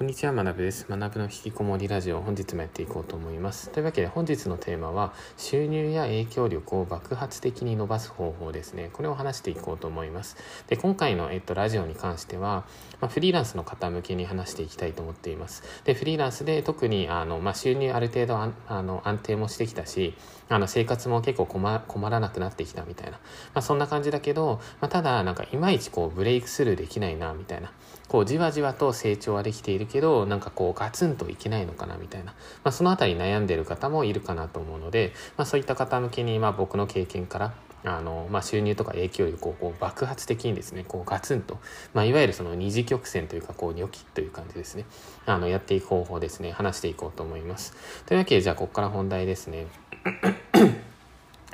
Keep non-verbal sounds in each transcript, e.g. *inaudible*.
こんにちは、学部です。学部の引きこもりラジオ、本日もやっていこうと思います。というわけで、本日のテーマは、収入や影響力を爆発的に伸ばす方法ですね。これを話していこうと思います。で、今回の、えっと、ラジオに関しては、まあ、フリーランスの方向けに話していきたいと思っています。で、フリーランスで特に、あの、まあ、収入ある程度あの安定もしてきたし、あの、生活も結構困困らなくなってきたみたいな、まあ、そんな感じだけど、まあ、ただ、なんか、いまいちこう、ブレイクスルーできないな、みたいな。こう、じわじわと成長はできているけど、なんかこう、ガツンといけないのかなみたいな、まあ、その辺り悩んでる方もいるかなと思うので、まあ、そういった方向けに、まあ、僕の経験からあの、まあ、収入とか影響力をこう爆発的にですねこうガツンと、まあ、いわゆるその二次曲線というかこうニョキという感じですね。あのやっていく方法ですね話していこうと思います。というわけでじゃあここから本題ですね。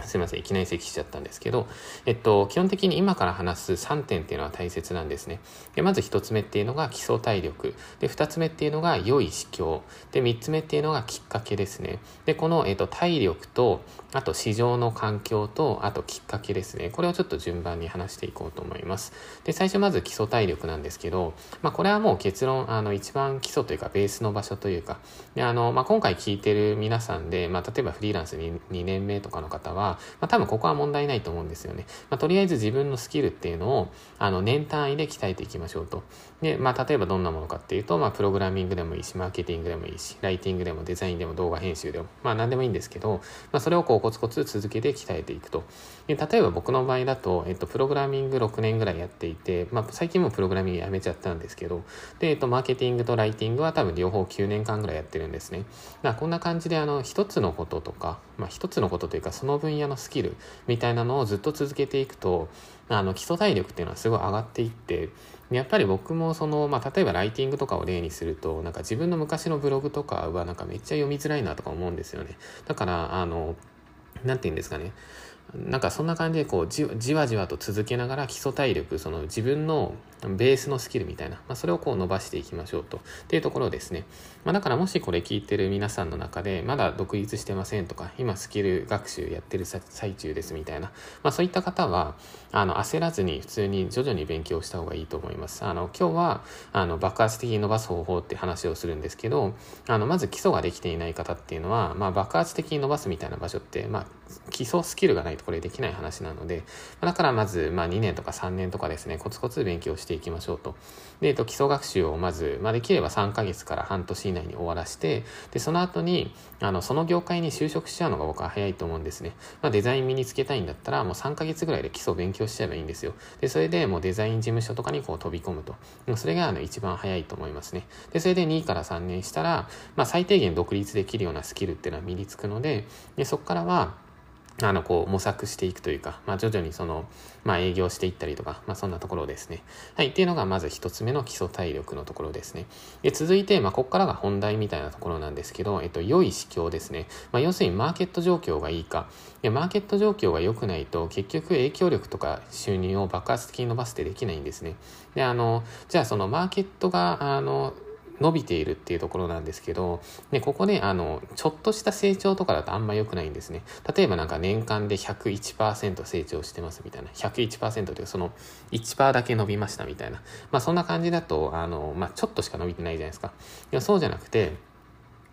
すいません、いきなり咳しちゃったんですけど、えっと、基本的に今から話す3点っていうのは大切なんですね。で、まず1つ目っていうのが基礎体力。で、2つ目っていうのが良い指標。で、3つ目っていうのがきっかけですね。で、この、えっと、体力と、あと市場の環境と、あときっかけですね。これをちょっと順番に話していこうと思います。で、最初まず基礎体力なんですけど、まあ、これはもう結論、あの、一番基礎というか、ベースの場所というか、で、あの、まあ、今回聞いてる皆さんで、まあ、例えばフリーランスに2年目とかの方は、まあ、多分ここは問題ないと思うんですよね。まあ、とりあえず自分のスキルっていうのを、あの、年単位で鍛えていきましょうと。で、まあ、例えばどんなものかっていうと、まあ、プログラミングでもいいし、マーケティングでもいいし、ライティングでもデザインでも動画編集でも、まあ、何でもいいんですけど、まあ、それをこう、コツコツ続けて鍛えていくと。で、例えば僕の場合だと、えっと、プログラミング6年ぐらいやっていて、まあ、最近もプログラミングやめちゃったんですけど、で、えっと、マーケティングとライティングは多分両方9年間ぐらいやってるんですね。だこんな感じで、あの、一つのこととか、まあ、一つのことというか、その分野のスキルみたいなのをずっと続けていくと、あの、基礎体力っていうのはすごい上がっていって、やっぱり僕もその、まあ、例えばライティングとかを例にすると、なんか自分の昔のブログとかはなんかめっちゃ読みづらいなとか思うんですよね。だから、あの、なんて言うんですかね。なんかそんな感じでこうじじわじわと続けながら基礎体力その自分のベースのスキルみたいな、まあ、それをこう伸ばしていきましょうと。っていうところですね、まあ、だからもしこれ聞いてる皆さんの中でまだ独立してませんとか今スキル学習やってる最中ですみたいな、まあ、そういった方はあの焦らずに普通に徐々に勉強した方がいいと思います。あの今日はあの爆発的に伸ばす方法って話をするんですけどあのまず基礎ができていない方っていうのは、まあ、爆発的に伸ばすみたいな場所って、まあ、基礎スキルがないとこれできない話なので、だからまず、まあ、2年とか3年とかですね、コツコツ勉強していきましょうと。で、えっと、基礎学習をまず、まあ、できれば3ヶ月から半年以内に終わらして、で、その後に、あの、その業界に就職しちゃうのが僕は早いと思うんですね。まあ、デザイン身につけたいんだったら、もう3ヶ月ぐらいで基礎勉強しちゃえばいいんですよ。で、それでもうデザイン事務所とかにこう飛び込むと。それがあの一番早いと思いますね。で、それで2から3年したら、まあ、最低限独立できるようなスキルっていうのは身につくので、でそこからは、あの、こう、模索していくというか、まあ、徐々にその、まあ、営業していったりとか、まあ、そんなところですね。はい。っていうのが、まず一つ目の基礎体力のところですね。で、続いて、まあ、ここからが本題みたいなところなんですけど、えっと、良い指標ですね。まあ、要するに、マーケット状況がいいか。で、マーケット状況が良くないと、結局、影響力とか収入を爆発的に伸ばすってできないんですね。で、あの、じゃあ、その、マーケットが、あの、伸びているっていうところなんですけど、で、ここで、あの、ちょっとした成長とかだとあんま良くないんですね。例えばなんか年間で101%成長してますみたいな。101%というかその1%だけ伸びましたみたいな。まあそんな感じだと、あの、まあちょっとしか伸びてないじゃないですか。いやそうじゃなくて、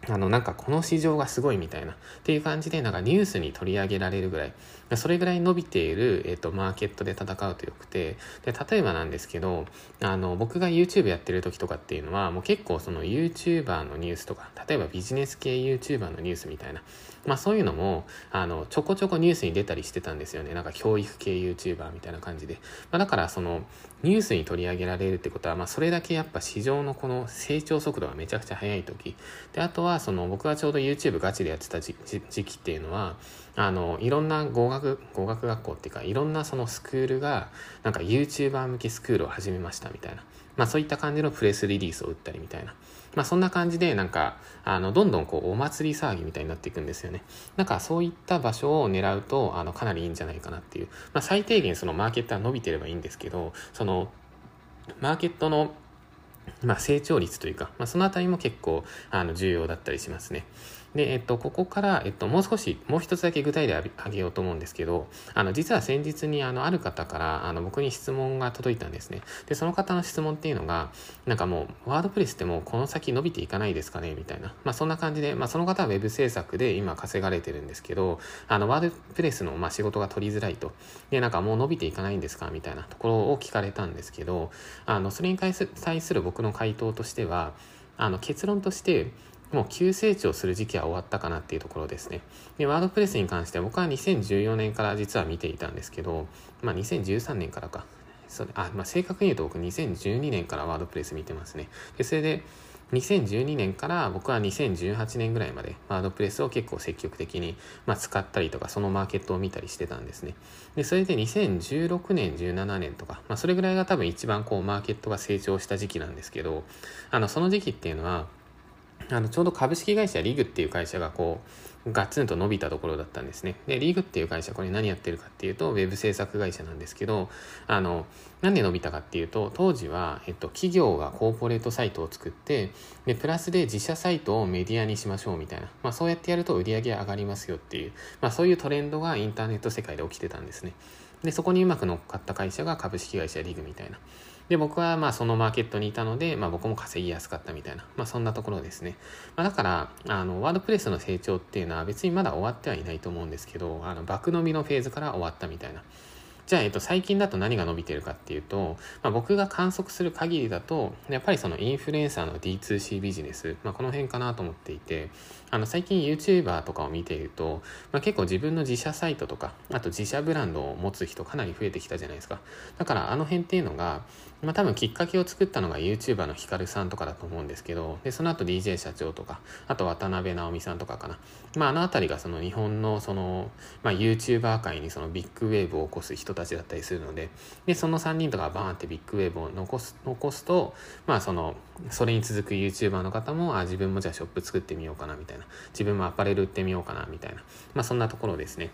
あの、なんかこの市場がすごいみたいな、っていう感じで、なんかニュースに取り上げられるぐらい、それぐらい伸びている、えっ、と、マーケットで戦うとよくて、で、例えばなんですけど、あの、僕が YouTube やってる時とかっていうのは、もう結構その YouTuber のニュースとか、例えばビジネス系 YouTuber のニュースみたいな、まあそういうのも、あの、ちょこちょこニュースに出たりしてたんですよね。なんか教育系 YouTuber みたいな感じで。まあだからその、ニュースに取り上げられるってことは、まあそれだけやっぱ市場のこの成長速度がめちゃくちゃ速い時。で、あとはその、僕がちょうど YouTube ガチでやってた時期っていうのは、あの、いろんな語学、語学学校っていうか、いろんなそのスクールが、なんか YouTuber 向けスクールを始めましたみたいな。まあそういった感じのプレスリリースを打ったりみたいな。まあそんな感じでなんか、あの、どんどんこうお祭り騒ぎみたいになっていくんですよね。なんかそういった場所を狙うと、あの、かなりいいんじゃないかなっていう。まあ最低限そのマーケットは伸びてればいいんですけど、その、マーケットのまあ、成長率というか、まあ、そのあたりも結構あの重要だったりしますね。で、えっと、ここから、えっと、もう少し、もう一つだけ具体例挙げようと思うんですけど、あの、実は先日に、あの、ある方から、あの、僕に質問が届いたんですね。で、その方の質問っていうのが、なんかもう、ワードプレスってもうこの先伸びていかないですかね？みたいな。まあ、そんな感じで、まあ、その方は web 制作で今稼がれてるんですけど、あの、ワードプレスの、まあ、仕事が取りづらいと。で、なんかもう伸びていかないんですか？みたいなところを聞かれたんですけど、あの、それに対する僕の回答としては、あの、結論として、もう急成長する時期は終わったかなっていうところですね。で、ワードプレスに関しては僕は2014年から実は見ていたんですけど、まあ2013年からか。それあ、まあ正確に言うと僕2012年からワードプレス見てますね。で、それで2012年から僕は2018年ぐらいまでワードプレスを結構積極的に、まあ、使ったりとかそのマーケットを見たりしてたんですね。で、それで2016年、17年とか、まあそれぐらいが多分一番こうマーケットが成長した時期なんですけど、あの、その時期っていうのは、あのちょうど株式会社リグっていう会社がこうガツンと伸びたところだったんですね。で、リグっていう会社これ何やってるかっていうとウェブ制作会社なんですけど、あの、なんで伸びたかっていうと当時は、えっと、企業がコーポレートサイトを作ってで、プラスで自社サイトをメディアにしましょうみたいな、まあそうやってやると売り上げ上がりますよっていう、まあそういうトレンドがインターネット世界で起きてたんですね。で、そこにうまく乗っかった会社が株式会社リグみたいな。で、僕はまあそのマーケットにいたので、まあ僕も稼ぎやすかったみたいな、まあそんなところですね。まあだから、あの、ワードプレスの成長っていうのは別にまだ終わってはいないと思うんですけど、あの、爆伸びのフェーズから終わったみたいな。じゃあ、えっと、最近だと何が伸びてるかっていうと、まあ、僕が観測する限りだと、やっぱりそのインフルエンサーの D2C ビジネス、まあ、この辺かなと思っていて、あの、最近 YouTuber とかを見ていると、まあ、結構自分の自社サイトとか、あと自社ブランドを持つ人かなり増えてきたじゃないですか。だからあの辺っていうのが、まあ、多分きっかけを作ったのが YouTuber のヒカルさんとかだと思うんですけど、で、その後 DJ 社長とか、あと渡辺直美さんとかかな。まあ、あの辺りがその日本のその、まあ、YouTuber 界にそのビッグウェーブを起こす人たちだったりするので、で、その3人とかバーンってビッグウェーブを残す、残すと、まあ、その、それに続く YouTuber の方も、あ、自分もじゃあショップ作ってみようかなみたいな。自分もアパレル売ってみようかなみたいな。まあ、そんなところですね。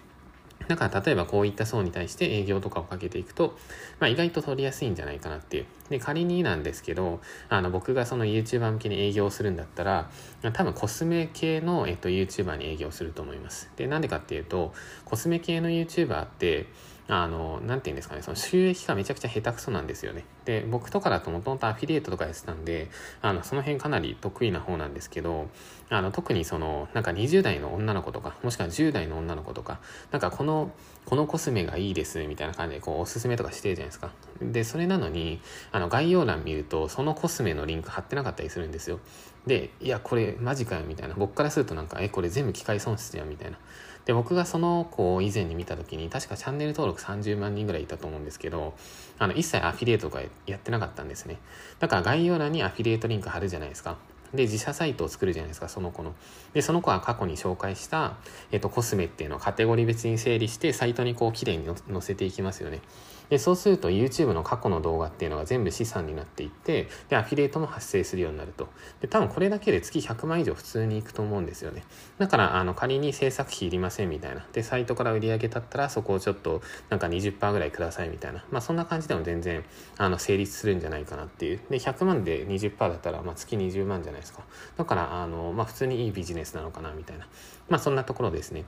だから例えばこういった層に対して営業とかをかけていくと、まあ、意外と取りやすいんじゃないかなっていう。で、仮になんですけど、あの僕がその YouTuber 向けに営業するんだったら、多分コスメ系の、えっと、YouTuber に営業すると思います。で、なんでかっていうと、コスメ系の YouTuber って、あの、なて言うんですかね、その収益がめちゃくちゃ下手くそなんですよね。で、僕とかだともともとアフィリエイトとかやってたんで、あの、その辺かなり得意な方なんですけど、あの、特にその、なんか20代の女の子とか、もしくは10代の女の子とか、なんかこの、このコスメがいいですみたいな感じでこうおすすめとかしてるじゃないですか。で、それなのに、あの概要欄見るとそのコスメのリンク貼ってなかったりするんですよ。で、いや、これマジかよみたいな。僕からするとなんか、え、これ全部機械損失やみたいな。で、僕がその子を以前に見た時に、確かチャンネル登録30万人ぐらいいたと思うんですけど、あの、一切アフィリエイトとかやってなかったんですね。だから概要欄にアフィリエイトリンク貼るじゃないですか。で、自社サイトを作るじゃないですか、その子の。で、その子は過去に紹介した、えっと、コスメっていうのをカテゴリー別に整理して、サイトにこう、綺麗に載せていきますよね。で、そうすると YouTube の過去の動画っていうのが全部資産になっていって、で、アフィリエイトも発生するようになると。で、多分これだけで月100万以上普通にいくと思うんですよね。だから、あの、仮に制作費いりませんみたいな。で、サイトから売り上げ立ったら、そこをちょっと、なんか20%ぐらいくださいみたいな。まあ、そんな感じでも全然、あの、成立するんじゃないかなっていう。で、100万で20%だったら、まあ、月20万じゃないですか。だから、あの、まあ、普通にいいビジネスなのかなみたいな。まあ、そんなところですね。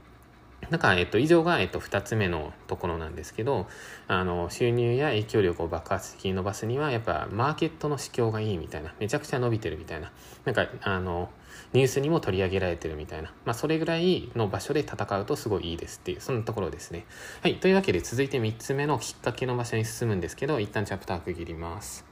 だから、えっと、以上が、えっと、二つ目のところなんですけど、あの、収入や影響力を爆発的に伸ばすには、やっぱ、マーケットの市況がいいみたいな、めちゃくちゃ伸びてるみたいな、なんか、あの、ニュースにも取り上げられてるみたいな、まあ、それぐらいの場所で戦うとすごいいいですっていう、そんなところですね。はい。というわけで、続いて三つ目のきっかけの場所に進むんですけど、一旦チャプター区切ります。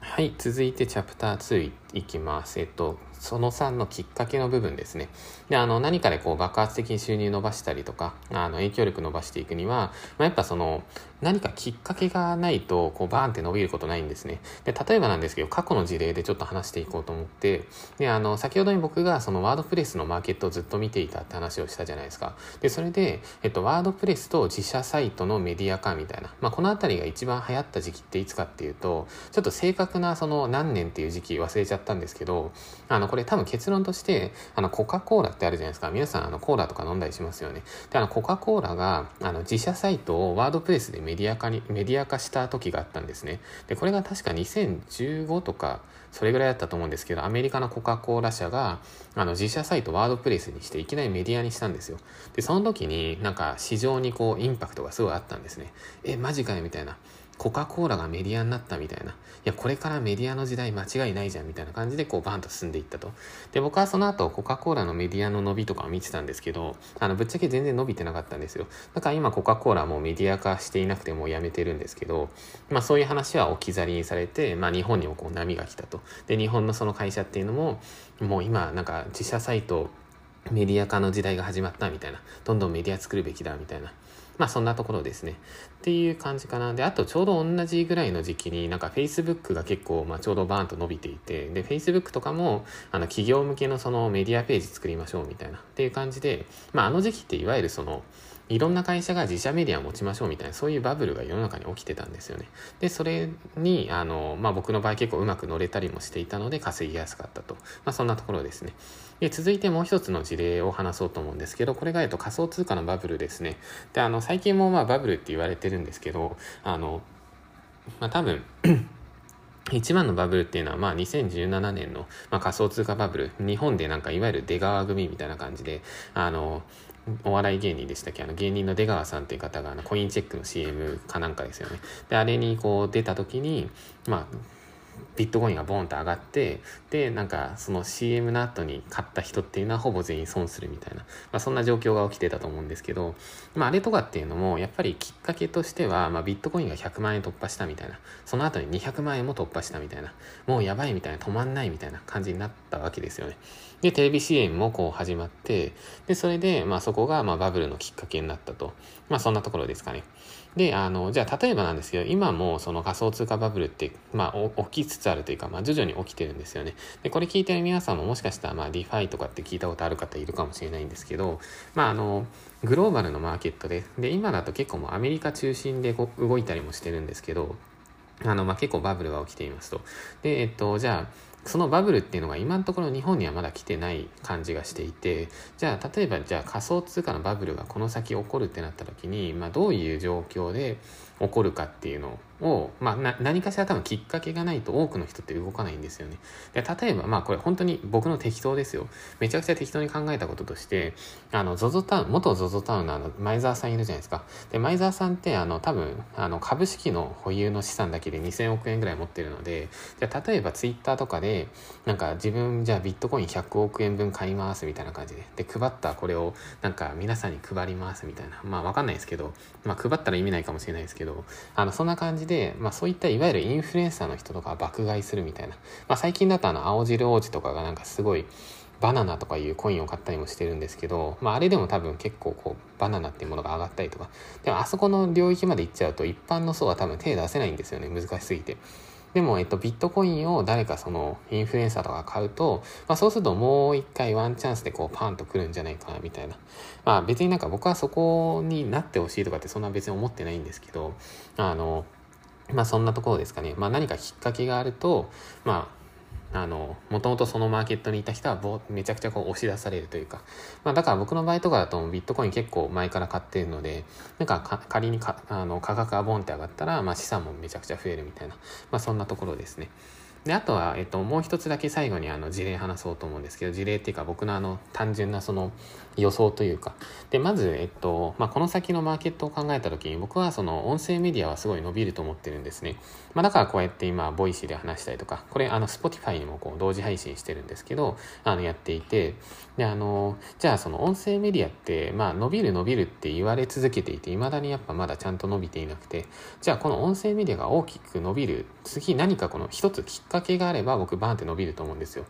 はい。続いてチャプター2いきます。えっと、その3のきっかけの部分ですね。で、あの、何かでこう爆発的に収入伸ばしたりとか、あの、影響力伸ばしていくには、まあ、やっぱその、何かきっかけがないと、こう、バーンって伸びることないんですね。で、例えばなんですけど、過去の事例でちょっと話していこうと思って、で、あの、先ほどに僕がそのワードプレスのマーケットをずっと見ていたって話をしたじゃないですか。で、それで、えっと、ワードプレスと自社サイトのメディア化みたいな、まあ、このあたりが一番流行った時期っていつかっていうと、ちょっと正確なその何年っていう時期忘れちゃったったんですけど、あの、これ多分結論として、あの、コカ・コーラってあるじゃないですか。皆さん、あの、コーラとか飲んだりしますよね。で、あの、コカ・コーラが、あの、自社サイトをワードプレスでメディア化に、メディア化した時があったんですね。で、これが確か2015とか、それぐらいだったと思うんですけど、アメリカのコカ・コーラ社が、あの、自社サイトワードプレスにして、いきなりメディアにしたんですよ。で、その時になんか市場にこう、インパクトがすごいあったんですね。え、マジかよみたいな。コカ・コーラがメディアになったみたいな。いや、これからメディアの時代間違いないじゃんみたいな感じでこうバンと進んでいったと。で、僕はその後コカ・コーラのメディアの伸びとかを見てたんですけど、あの、ぶっちゃけ全然伸びてなかったんですよ。だから今コカ・コーラもメディア化していなくてもうやめてるんですけど、まあそういう話は置き去りにされて、まあ日本にもこう波が来たと。で、日本のその会社っていうのも、もう今なんか自社サイトメディア化の時代が始まったみたいな。どんどんメディア作るべきだみたいな。まあそんなところですね。っていう感じかな。で、あとちょうど同じぐらいの時期になんか Facebook が結構まあちょうどバーンと伸びていて、で、Facebook とかもあの企業向けのそのメディアページ作りましょうみたいなっていう感じで、まああの時期っていわゆるそのいろんな会社が自社メディアを持ちましょうみたいな、そういうバブルが世の中に起きてたんですよね。で、それに、あの、まあ、僕の場合結構うまく乗れたりもしていたので稼ぎやすかったと。まあ、そんなところですね。で、続いてもう一つの事例を話そうと思うんですけど、これが、えっと、仮想通貨のバブルですね。で、あの、最近もまあバブルって言われてるんですけど、あの、まあ、多分 *clears throat* 一番のバブルっていうのは、まあ、2017年の、まあ、仮想通貨バブル。日本でなんか、いわゆる出川組みたいな感じで、あの、お笑い芸人でしたっけ？あの芸人の出川さんっていう方があのコインチェックの CM かなんかですよね。で、あれにこう出た時に、まあ、ビットコインがボンと上がって、で、なんかその CM の後に買った人っていうのはほぼ全員損するみたいな、まあ、そんな状況が起きてたと思うんですけど、まああれとかっていうのもやっぱりきっかけとしては、まあビットコインが100万円突破したみたいな、その後に200万円も突破したみたいな、もうやばいみたいな、止まんないみたいな感じになったわけですよね。で、テレビ CM もこう始まって、で、それで、まあそこがまあバブルのきっかけになったと。まあそんなところですかね。で、あの、じゃあ例えばなんですけど、今もその仮想通貨バブルって、まあ起きつつあるというか、まあ徐々に起きてるんですよね。で、これ聞いてる皆さんももしかしたらまあ DeFi とかって聞いたことある方いるかもしれないんですけど、まああの、グローバルのマーケットで、で、今だと結構もうアメリカ中心で動いたりもしてるんですけど、あの、まあ、結構バブルが起きていますと。で、えっと、じゃあ、そのバブルっていうのが今のところ日本にはまだ来てない感じがしていて、じゃあ例えばじゃあ仮想通貨のバブルがこの先起こるってなった時に、まあどういう状況で起こるかっていうのを、まあ、な何かしら多分きっかけがないと多くの人って動かないんですよね。で例えば、まあこれ本当に僕の適当ですよ。めちゃくちゃ適当に考えたこととして、あの、ZOZO タウン、元 ZOZO タウンのあの、前澤さんいるじゃないですか。で、前澤さんってあの、多分、あの、株式の保有の資産だけで2000億円ぐらい持ってるので、じゃ例えば Twitter とかで、なんか自分じゃあビットコイン100億円分買いますみたいな感じで、で、配ったこれをなんか皆さんに配りますみたいな。まあわかんないですけど、まあ配ったら意味ないかもしれないですけど、あの、そんな感じで、まあそういったいわゆるインフルエンサーの人とか爆買いするみたいな。まあ最近だとあの、青汁王子とかがなんかすごい、バナナとかいうコインを買ったりもしてるんですけど、まああれでも多分結構こう、バナナっていうものが上がったりとか。でもあそこの領域まで行っちゃうと一般の層は多分手出せないんですよね。難しすぎて。でも、えっと、ビットコインを誰かそのインフルエンサーとか買うと、まあそうするともう一回ワンチャンスでこうパンと来るんじゃないかなみたいな。まあ別になんか僕はそこになってほしいとかってそんな別に思ってないんですけど、あの、まあそんなところですかね。まあ何かきっかけがあると、まああの、もともとそのマーケットにいた人はぼめちゃくちゃこう押し出されるというか、まあだから僕の場合とかだとビットコイン結構前から買ってるので、なんか仮にかあの価格がボンって上がったら、まあ資産もめちゃくちゃ増えるみたいな、まあそんなところですね。で、あとは、えっと、もう一つだけ最後にあの事例話そうと思うんですけど、事例っていうか僕のあの単純なその予想というか、で、まず、えっと、まあ、この先のマーケットを考えた時に僕はその音声メディアはすごい伸びると思ってるんですね。まあ、だからこうやって今、 Voicy で話したりとか、これあの、Spotify にもこう同時配信してるんですけど、あの、やっていて、で、あの、じゃあその音声メディアって、まあ、伸びる伸びるって言われ続けていて、未だにやっぱまだちゃんと伸びていなくて、じゃあこの音声メディアが大きく伸びる、次何かこの一つきっかけがあれば僕バーンって伸びると思うんですよ。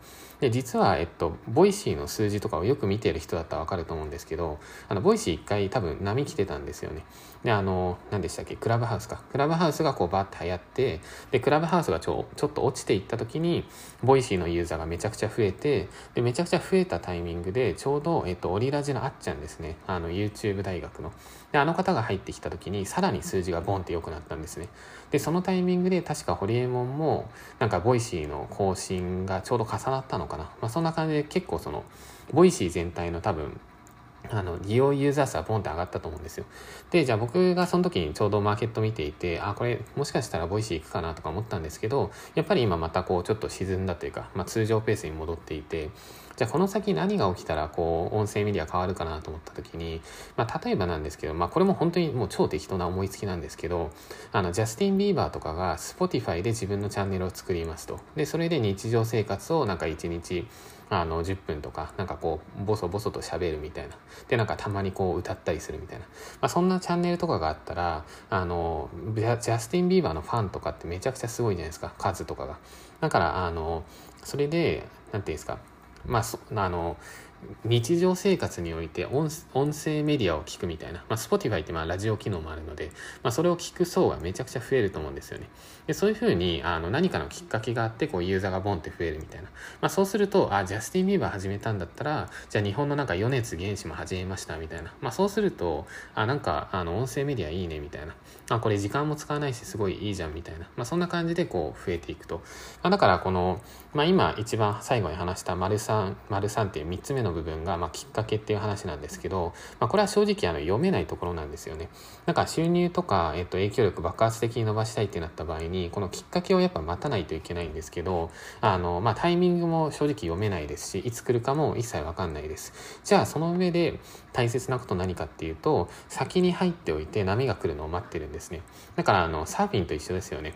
で実は、えっと、 Voicyの数字とかをよく見てる人だったら分かると思うんですけどあの Voicy1回多分波来てたんですよね。であの何でしたっけ？クラブハウスか。クラブハウスがこうバーって流行ってでクラブハウスがちょちょっと落ちていった時に Voicyのユーザーがめちゃくちゃ増えてでめちゃくちゃ増えたタイミングでちょうど、えっと、オリラジのあっちゃんですね。あの YouTube 大学の。であの方が入ってきた時にさらに数字がボンって良くなったんですね。でそのタイミングで確かホリエモンもなんか Voicy の更新がちょうど重なったのかな、まあ、そんな感じで結構その Voicy全体の多分あの利用ユーザー数はボンって上がったと思うんですよ。で、じゃあ僕がその時にちょうどマーケット見ていて、あ、これもしかしたら Voicy 行くかなとか思ったんですけど、やっぱり今またこうちょっと沈んだというか、まあ、通常ペースに戻っていて、じゃあこの先何が起きたらこう音声メディア変わるかなと思った時に、まあ、例えばなんですけど、まあ、これも本当にもう超適当な思いつきなんですけどあのジャスティン・ビーバーとかが Spotify で自分のチャンネルを作りますと。でそれで日常生活をなんか1日あの10分とかなんかこうボソボソと喋るみたいな。でなんかたまにこう歌ったりするみたいな、まあ、そんなチャンネルとかがあったらあのジャスティン・ビーバーのファンとかってめちゃくちゃすごいじゃないですか。数とかが。だからあのそれで何て言うんですか。まあ、あの日常生活において音声メディアを聞くみたいな、まあ、Spotify ってまあラジオ機能もあるので、まあ、それを聞く層がめちゃくちゃ増えると思うんですよね。でそういうふうにあの何かのきっかけがあってこうユーザーがボンって増えるみたいな、まあ、そうするとあジャスティン・ビーバー始めたんだったらじゃあ日本のなんか米津玄師も始めましたみたいな、まあ、そうするとあなんかあの音声メディアいいねみたいな。あこれ時間も使わないしすごいいいじゃんみたいな、まあ、そんな感じでこう増えていくと、まあ、だからこの、まあ、今一番最後に話した丸3丸3っていう3つ目の部分がまあきっかけっていう話なんですけど、まあ、これは正直あの読めないところなんですよね。なんか収入とか、えっと、影響力爆発的に伸ばしたいってなった場合に、このきっかけをやっぱ待たないといけないんですけど、あの、まあ、タイミングも正直読めないですし、いつ来るかも一切わかんないです。じゃあその上で大切なこと何かっていうと、先に入っておいて波が来るのを待ってるんですね。だからあの、サーフィンと一緒ですよね。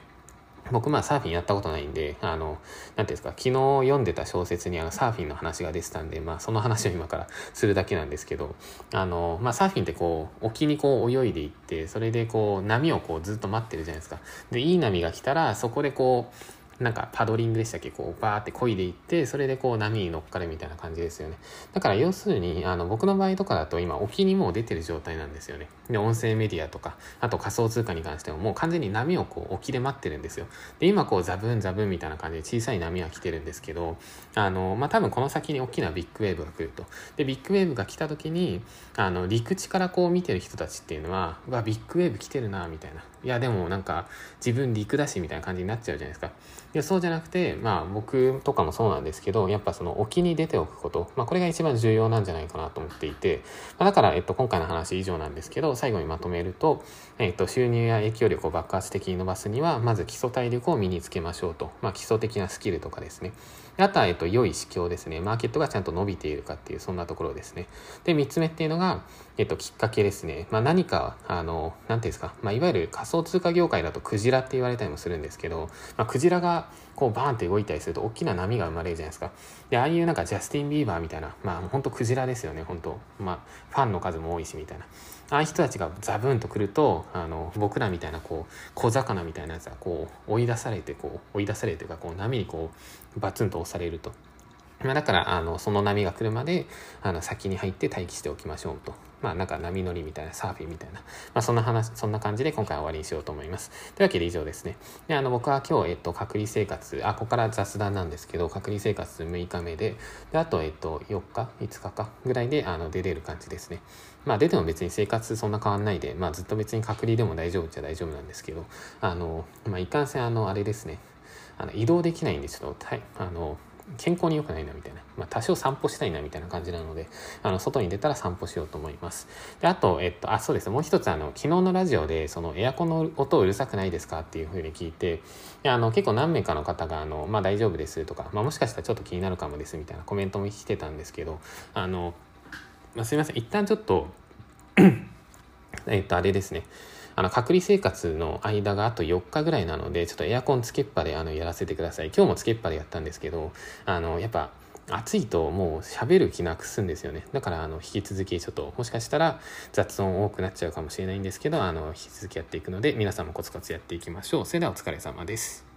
僕まあサーフィンやったことないんで、あの、なんていうんですか、昨日読んでた小説にあのサーフィンの話が出てたんで、まあその話を今からするだけなんですけど、あの、まあサーフィンってこう、沖にこう泳いでいって、それでこう、波をこうずっと待ってるじゃないですか。で、いい波が来たら、そこでこう、なんかパドリングでしたっけ？こうバーって漕いでいってそれでこう波に乗っかるみたいな感じですよね。だから要するにあの僕の場合とかだと今沖にもう出てる状態なんですよね。で音声メディアとかあと仮想通貨に関してももう完全に波をこう沖で待ってるんですよ。で今こうザブンザブンみたいな感じで小さい波は来てるんですけどあのまあ多分この先に大きなビッグウェーブが来ると。でビッグウェーブが来た時にあの陸地からこう見てる人たちっていうのはうわビッグウェーブ来てるなみたいな。いやでもなんか自分陸だしみたいな感じになっちゃうじゃないですか。いやそうじゃなくてまあ僕とかもそうなんですけどやっぱその沖に出ておくこと、まあ、これが一番重要なんじゃないかなと思っていて、まあ、だから、えっと、今回の話以上なんですけど最後にまとめると、えっと、収入や影響力を爆発的に伸ばすにはまず基礎体力を身につけましょうと、まあ、基礎的なスキルとかですね。あとは、えっと、良い指標ですね。マーケットがちゃんと伸びているかっていうそんなところですね。で3つ目っていうのが、えっと、きっかけですね、まあ、何かあの何ていうんですか、まあ、いわゆる仮想通貨業界だとクジラって言われたりもするんですけど、まあ、クジラがこうバーンって動いたりすると大きな波が生まれるじゃないですか。で、ああいうなんかジャスティン・ビーバーみたいな、まあ本当クジラですよね、本当。まあファンの数も多いしみたいな。ああいう人たちがザブンと来ると、あの、僕らみたいなこう、小魚みたいなやつがこう追い出されて、こう追い出されてというか、こう波にこうバツンと押されると。まあ、だから、あの、その波が来るまで、あの、先に入って待機しておきましょうと。まあ、なんか波乗りみたいな、サーフィンみたいな。まあ、そんな話、そんな感じで今回は終わりにしようと思います。というわけで以上ですね。で、あの、僕は今日、えっと、隔離生活、あ、ここから雑談なんですけど、隔離生活6日目で、で、あと、えっと、4日 ?5 日か？ぐらいで、あの、出れる感じですね。まあ、出ても別に生活そんな変わんないで、まあ、ずっと別に隔離でも大丈夫っちゃ大丈夫なんですけど、あの、まあ、いかんせん、あの、あれですね。あの移動できないんでちょっとあの健康に良くないなみたいな、まあ、多少散歩したいなみたいな感じなのであの外に出たら散歩しようと思います。であと、えっと、あそうです。もう一つあの昨日のラジオでそのエアコンの音うるさくないですかっていうふうに聞いてあの結構何名かの方があの、まあ、大丈夫ですとか、まあ、もしかしたらちょっと気になるかもですみたいなコメントも来てたんですけどあの、まあ、すいません。一旦ちょっと *clears throat* えっとあれですね。あの、隔離生活の間があと4日ぐらいなので、ちょっとエアコンつけっぱであのやらせてください。今日もつけっぱでやったんですけど、あの、やっぱ、暑いともう喋る気なくすんですよね。だから、あの、引き続きちょっと、もしかしたら雑音多くなっちゃうかもしれないんですけど、あの、引き続きやっていくので、皆さんもコツコツやっていきましょう。それではお疲れ様です。